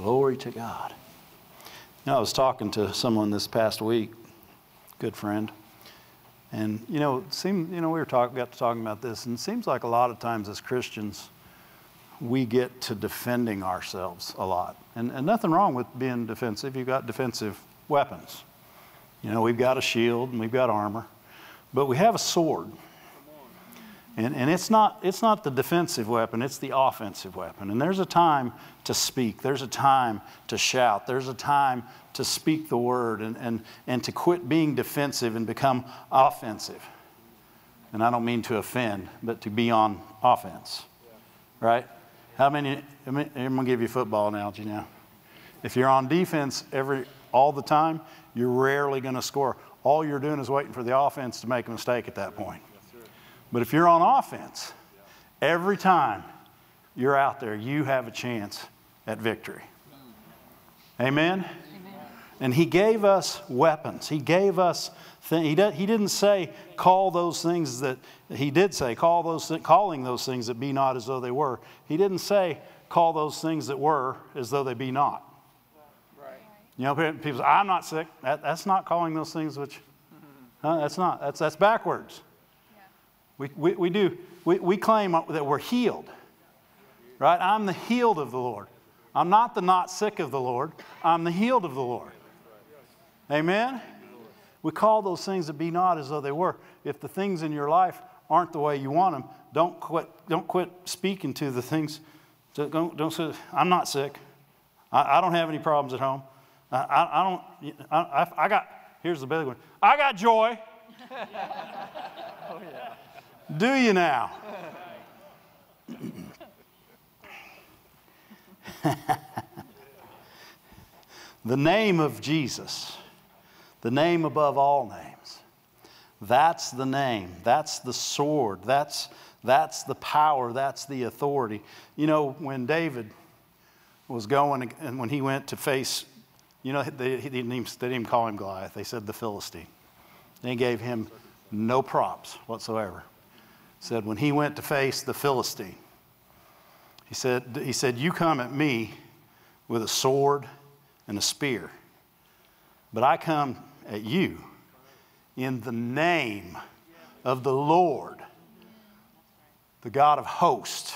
Glory to God. You know, I was talking to someone this past week, good friend, and you know, seemed, you know, we were talking, got to talking about this, and it seems like a lot of times as Christians, we get to defending ourselves a lot. And, and nothing wrong with being defensive. You've got defensive weapons. You know, we've got a shield and we've got armor, but we have a sword. And, and it's, not, it's not the defensive weapon, it's the offensive weapon. And there's a time to speak, there's a time to shout, there's a time to speak the word and, and, and to quit being defensive and become offensive. And I don't mean to offend, but to be on offense. Right? How many, I'm going to give you a football analogy now. If you're on defense every, all the time, you're rarely going to score. All you're doing is waiting for the offense to make a mistake at that point. But if you're on offense, every time you're out there, you have a chance at victory. Amen? Amen. And He gave us weapons. He gave us things. He, did, he didn't say, call those things that, He did say, call those, calling those things that be not as though they were. He didn't say, call those things that were as though they be not. Right. You know, people say, I'm not sick. That, that's not calling those things which, huh? that's not. That's, that's backwards. We, we, we do, we, we claim that we're healed, right? I'm the healed of the Lord. I'm not the not sick of the Lord. I'm the healed of the Lord. Amen? We call those things that be not as though they were. If the things in your life aren't the way you want them, don't quit, don't quit speaking to the things. Don't, don't say, I'm not sick. I, I don't have any problems at home. I, I, I don't, I, I got, here's the big one I got joy. oh, yeah. Do you now? the name of Jesus, the name above all names. That's the name. That's the sword. That's, that's the power. That's the authority. You know, when David was going and when he went to face, you know, they, didn't, even, they didn't even call him Goliath. They said the Philistine. They gave him no props whatsoever said when he went to face the Philistine, he said, he said, You come at me with a sword and a spear, but I come at you in the name of the Lord, the God of hosts.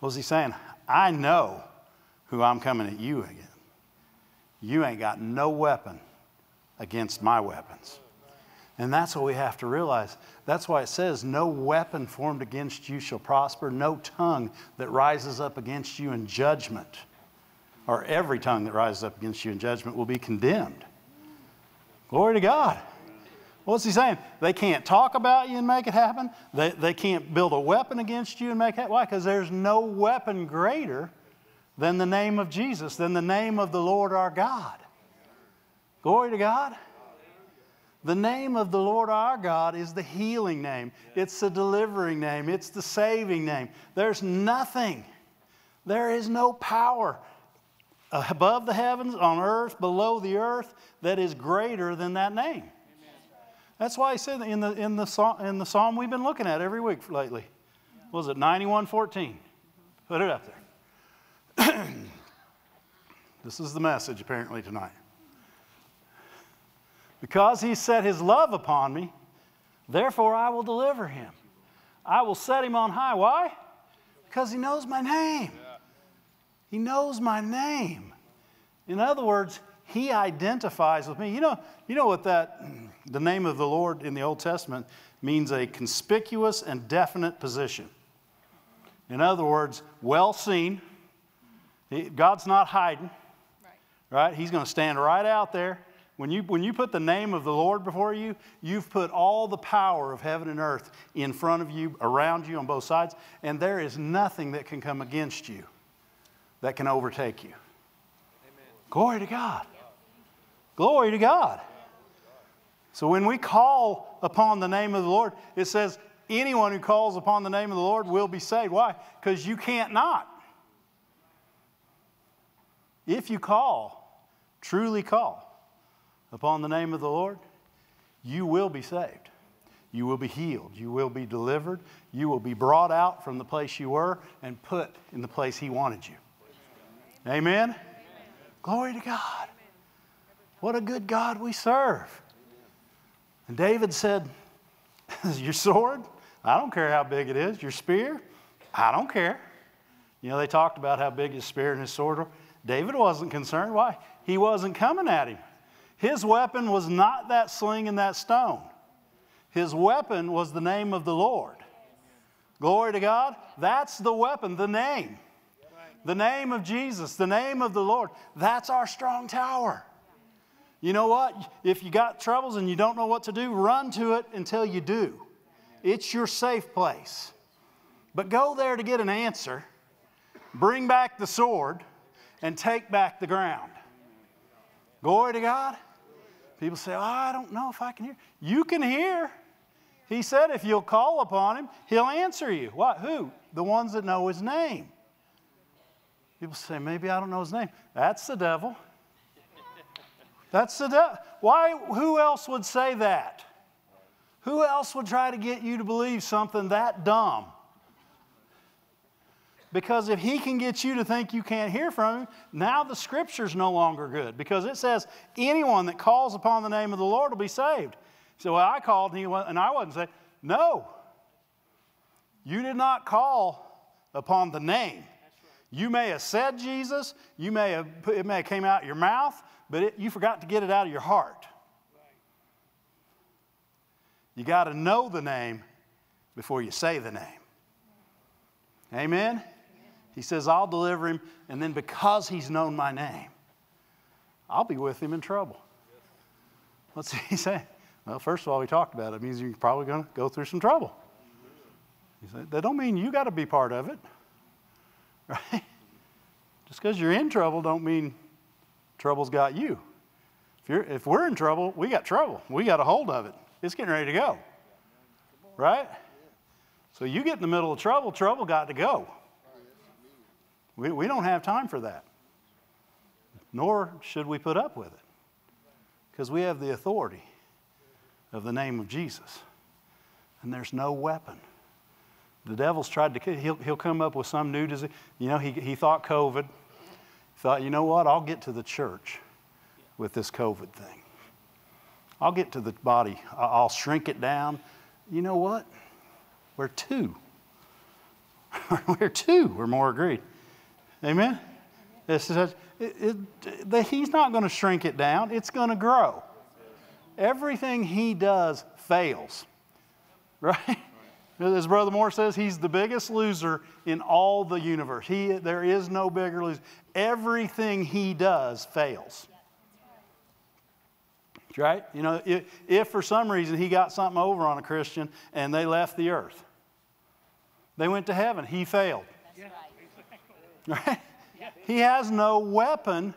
What was he saying? I know who I'm coming at you again. You ain't got no weapon against my weapons. And that's what we have to realize. That's why it says, No weapon formed against you shall prosper, no tongue that rises up against you in judgment, or every tongue that rises up against you in judgment will be condemned. Glory to God. What's he saying? They can't talk about you and make it happen. They, they can't build a weapon against you and make it Why? Because there's no weapon greater than the name of Jesus, than the name of the Lord our God. Glory to God. The name of the Lord our God is the healing name, it's the delivering name, it's the saving name. There's nothing, there is no power above the heavens, on earth, below the earth that is greater than that name. That's why I said in the, in, the psalm, in the psalm we've been looking at every week lately. was it 9114? Put it up there. this is the message apparently tonight. Because he set his love upon me, therefore I will deliver him. I will set him on high. Why? Because he knows my name. He knows my name. In other words, he identifies with me. You know, you know what that, the name of the Lord in the Old Testament means a conspicuous and definite position. In other words, well seen. God's not hiding, right? right? He's going to stand right out there. When you, when you put the name of the Lord before you, you've put all the power of heaven and earth in front of you, around you, on both sides, and there is nothing that can come against you that can overtake you. Amen. Glory to God. Glory to God. So when we call upon the name of the Lord, it says, anyone who calls upon the name of the Lord will be saved. Why? Because you can't not. If you call, truly call upon the name of the Lord, you will be saved. You will be healed. You will be delivered. You will be brought out from the place you were and put in the place He wanted you. Amen? Glory to God. What a good God we serve. And David said, Your sword, I don't care how big it is. Your spear, I don't care. You know, they talked about how big his spear and his sword were. David wasn't concerned. Why? He wasn't coming at him. His weapon was not that sling and that stone. His weapon was the name of the Lord. Glory to God. That's the weapon, the name. The name of Jesus, the name of the Lord. That's our strong tower. You know what? If you got troubles and you don't know what to do, run to it until you do. It's your safe place. But go there to get an answer, bring back the sword, and take back the ground. Glory to God. People say, oh, I don't know if I can hear. You can hear. He said, if you'll call upon him, he'll answer you. What? Who? The ones that know his name. People say, maybe I don't know his name. That's the devil. That's the devil. Why? Who else would say that? Who else would try to get you to believe something that dumb? Because if he can get you to think you can't hear from him, now the scripture's no longer good. Because it says, anyone that calls upon the name of the Lord will be saved. So well, I called and, he went, and I wasn't saved. No. You did not call upon the name. You may have said Jesus, you may have, it may have came out your mouth, but it, you forgot to get it out of your heart. You got to know the name before you say the name. Amen? He says, I'll deliver him, and then because he's known my name, I'll be with him in trouble. What's he say? Well, first of all, we talked about it. It means you're probably going to go through some trouble. He said, that don't mean you got to be part of it. Right? Just because you're in trouble don't mean trouble's got you. If, you're, if we're in trouble, we got trouble. We got a hold of it. It's getting ready to go. Right? So you get in the middle of trouble, trouble got to go. We, we don't have time for that. Nor should we put up with it. Because we have the authority of the name of Jesus. And there's no weapon the devil's tried to, he'll, he'll come up with some new disease. You know, he, he thought COVID. Thought, you know what, I'll get to the church with this COVID thing. I'll get to the body, I'll shrink it down. You know what? We're two. We're two. We're more agreed. Amen? This is, it, it, he's not going to shrink it down, it's going to grow. Everything he does fails, right? As Brother Moore says, he's the biggest loser in all the universe. He, there is no bigger loser. Everything he does fails. Right? You know, if, if for some reason he got something over on a Christian and they left the earth, they went to heaven, he failed. Right? He has no weapon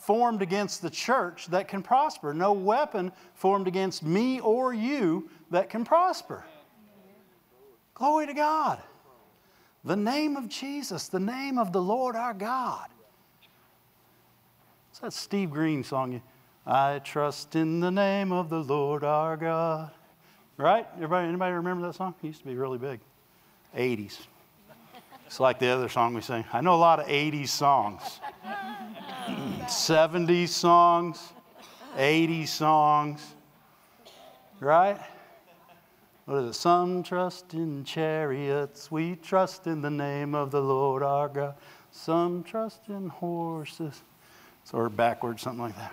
formed against the church that can prosper, no weapon formed against me or you that can prosper. Glory to God. The name of Jesus, the name of the Lord our God. It's that Steve Green song. I trust in the name of the Lord our God. Right? Everybody, anybody remember that song? It used to be really big. 80s. It's like the other song we sing. I know a lot of 80s songs. 70s songs, 80s songs. Right? What is it? Some trust in chariots, we trust in the name of the Lord our God. Some trust in horses, or backwards, something like that.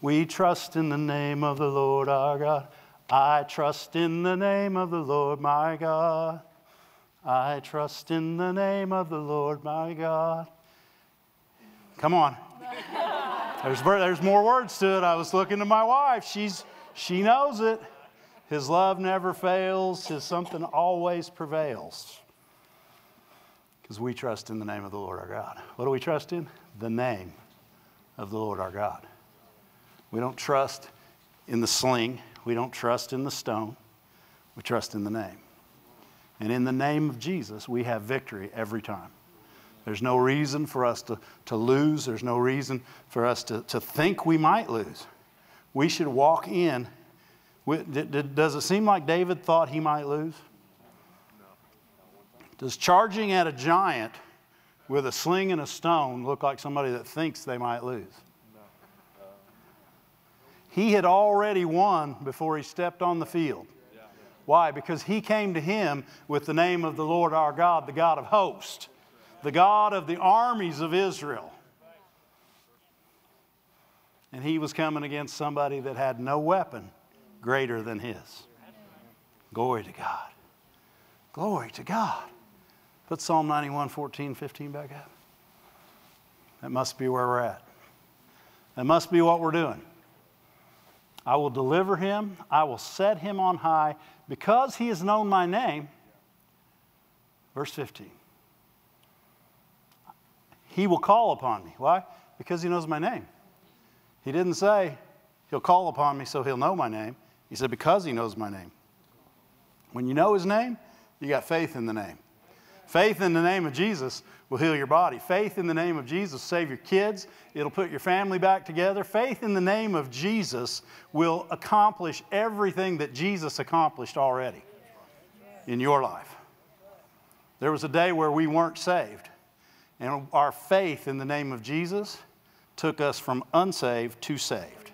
We trust in the name of the Lord our God. I trust in the name of the Lord my God. I trust in the name of the Lord my God. Come on. There's, there's more words to it. I was looking to my wife. She's, she knows it. His love never fails, His something always prevails. Because we trust in the name of the Lord our God. What do we trust in? The name of the Lord our God. We don't trust in the sling, we don't trust in the stone, we trust in the name. And in the name of Jesus, we have victory every time. There's no reason for us to, to lose. There's no reason for us to, to think we might lose. We should walk in does it seem like David thought he might lose? Does charging at a giant with a sling and a stone look like somebody that thinks they might lose. No. He had already won before he stepped on the field. Why? Because he came to him with the name of the Lord our God, the God of hosts, the God of the armies of Israel. And he was coming against somebody that had no weapon greater than his. Glory to God. Glory to God. Put Psalm 91, 14, 15 back up. That must be where we're at. That must be what we're doing. I will deliver him, I will set him on high because he has known my name. Verse 15. He will call upon me. Why? Because he knows my name. He didn't say, He'll call upon me so he'll know my name. He said, Because he knows my name. When you know his name, you got faith in the name. Faith in the name of Jesus will heal your body. Faith in the name of Jesus save your kids. It'll put your family back together. Faith in the name of Jesus will accomplish everything that Jesus accomplished already in your life. There was a day where we weren't saved, and our faith in the name of Jesus took us from unsaved to saved.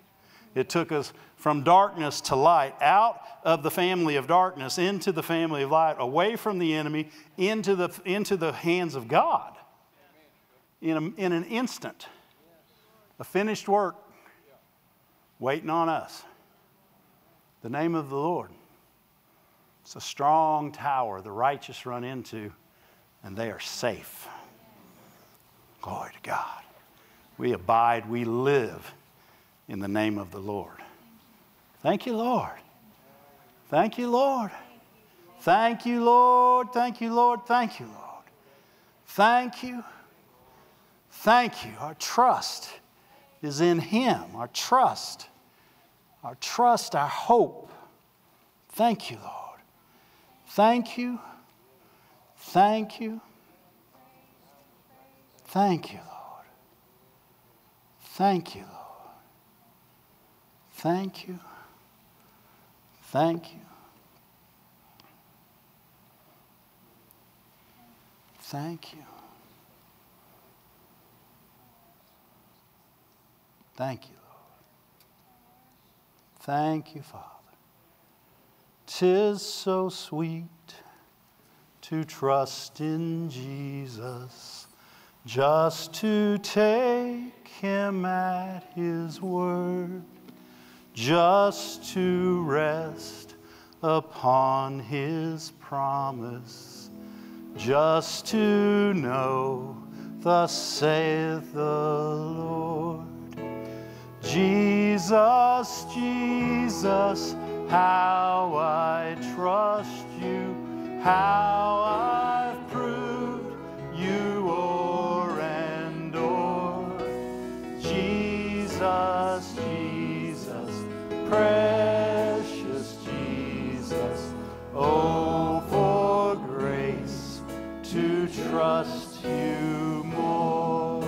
It took us from darkness to light, out of the family of darkness into the family of light, away from the enemy, into the, into the hands of God in, a, in an instant. A finished work waiting on us. The name of the Lord. It's a strong tower the righteous run into, and they are safe. Glory to God. We abide, we live in the name of the Lord. Thank you, Lord. Thank you, Lord. Thank you, Lord. Thank you, Lord. Thank you, Lord. Thank you. Thank you. Our trust is in Him. Our trust, our trust, our hope. Thank you, Lord. Thank you. Thank you. Thank you, Lord. Thank you, Lord. Thank you. Thank you. Thank you. Thank you, Lord. Thank you, Father. Tis so sweet to trust in Jesus, just to take him at his word just to rest upon his promise, just to know, thus saith the Lord. Jesus, Jesus, how I trust you, how I've precious Jesus. Oh, for grace to trust you more.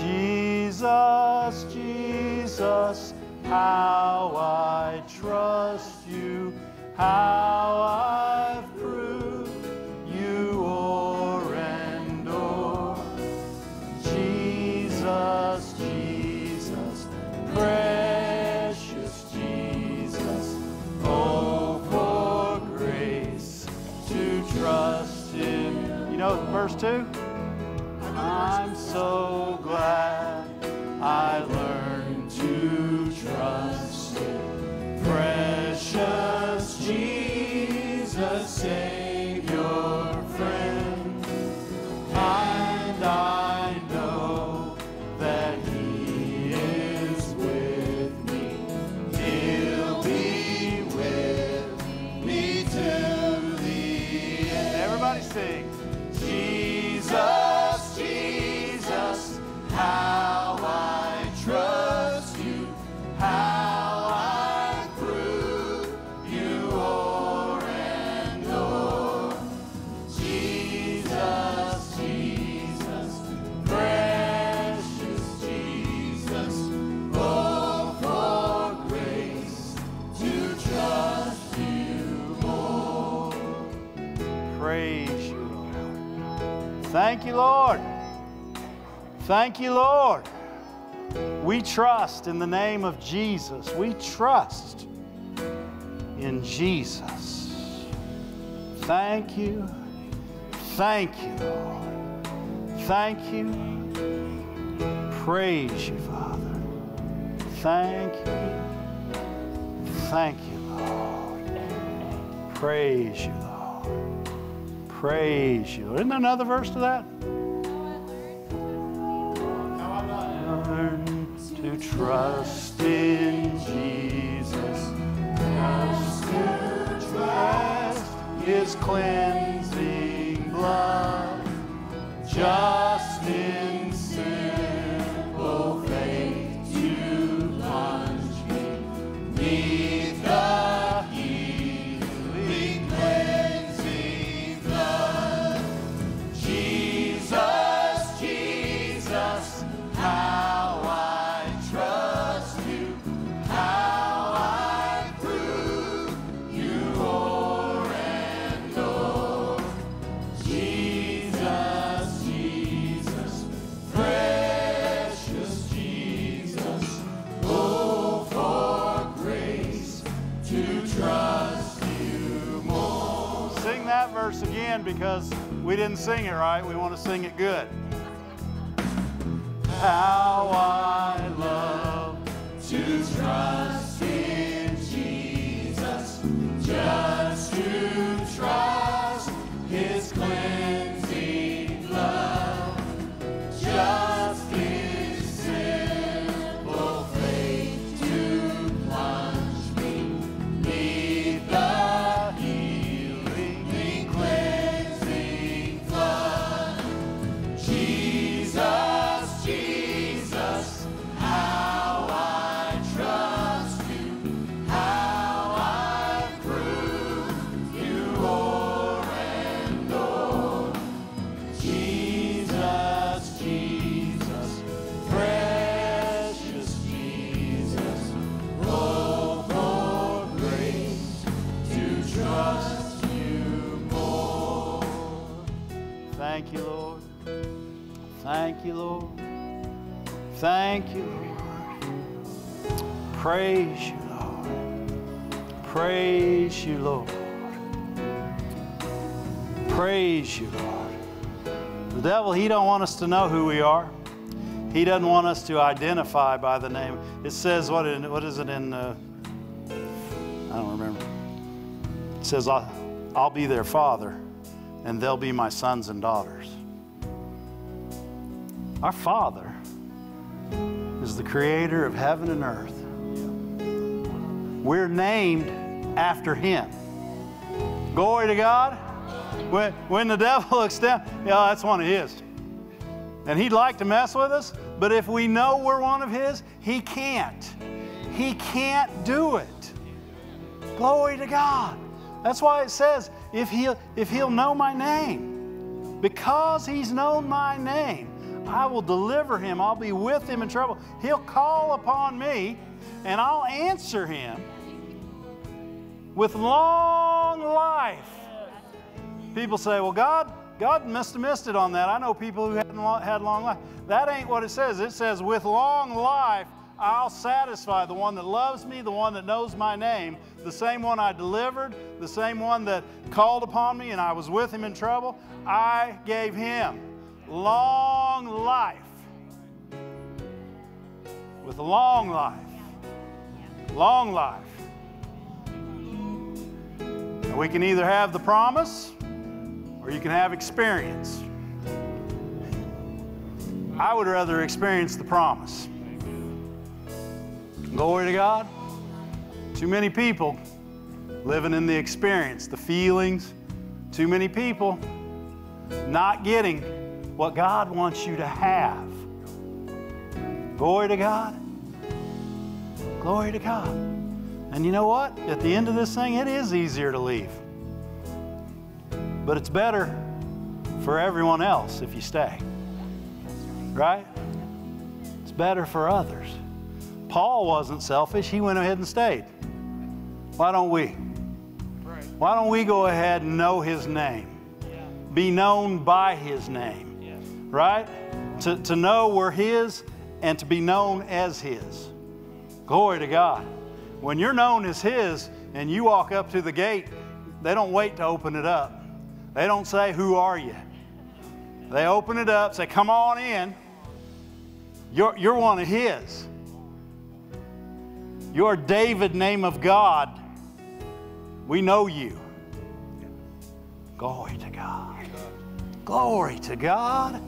Jesus, Jesus, how I trust you, how know Thank you, Lord. Thank you, Lord. We trust in the name of Jesus. We trust in Jesus. Thank you. Thank you, Lord. Thank you. Praise you, Father. Thank you. Thank you, Lord. Praise you, Lord. Praise you. Isn't there another verse to that? To trust in Jesus. Trust to trust His cleansing blood. Just didn't sing it right. We want to sing it good. How you, Lord. Thank you, Lord. Praise you, Lord. Praise you, Lord. Praise you, Lord. The devil, he don't want us to know who we are. He doesn't want us to identify by the name. It says what in what is it in uh, I don't remember. It says I'll, I'll be their father and they'll be my sons and daughters. Our Father is the creator of heaven and earth. We're named after him. Glory to God. When, when the devil looks down, yeah, that's one of his. And he'd like to mess with us, but if we know we're one of his, he can't. He can't do it. Glory to God. That's why it says, if he'll, if he'll know my name, because he's known my name, I will deliver him. I'll be with him in trouble. He'll call upon me, and I'll answer him with long life. People say, well, God, God must have missed it on that. I know people who hadn't had long life. That ain't what it says. It says, with long life, I'll satisfy the one that loves me, the one that knows my name, the same one I delivered, the same one that called upon me and I was with him in trouble. I gave him long life. With a long life. Long life. And we can either have the promise or you can have experience. I would rather experience the promise. Glory to God. Too many people living in the experience, the feelings. Too many people not getting what God wants you to have. Glory to God. Glory to God. And you know what? At the end of this thing, it is easier to leave. But it's better for everyone else if you stay. Right? It's better for others. Paul wasn't selfish, he went ahead and stayed. Why don't we? Why don't we go ahead and know his name? Be known by his name. Right? To, to know we're His and to be known as His. Glory to God. When you're known as His and you walk up to the gate, they don't wait to open it up. They don't say, Who are you? They open it up, say, Come on in. You're, you're one of His. You're David, name of God. We know you. Glory to God. Glory to God.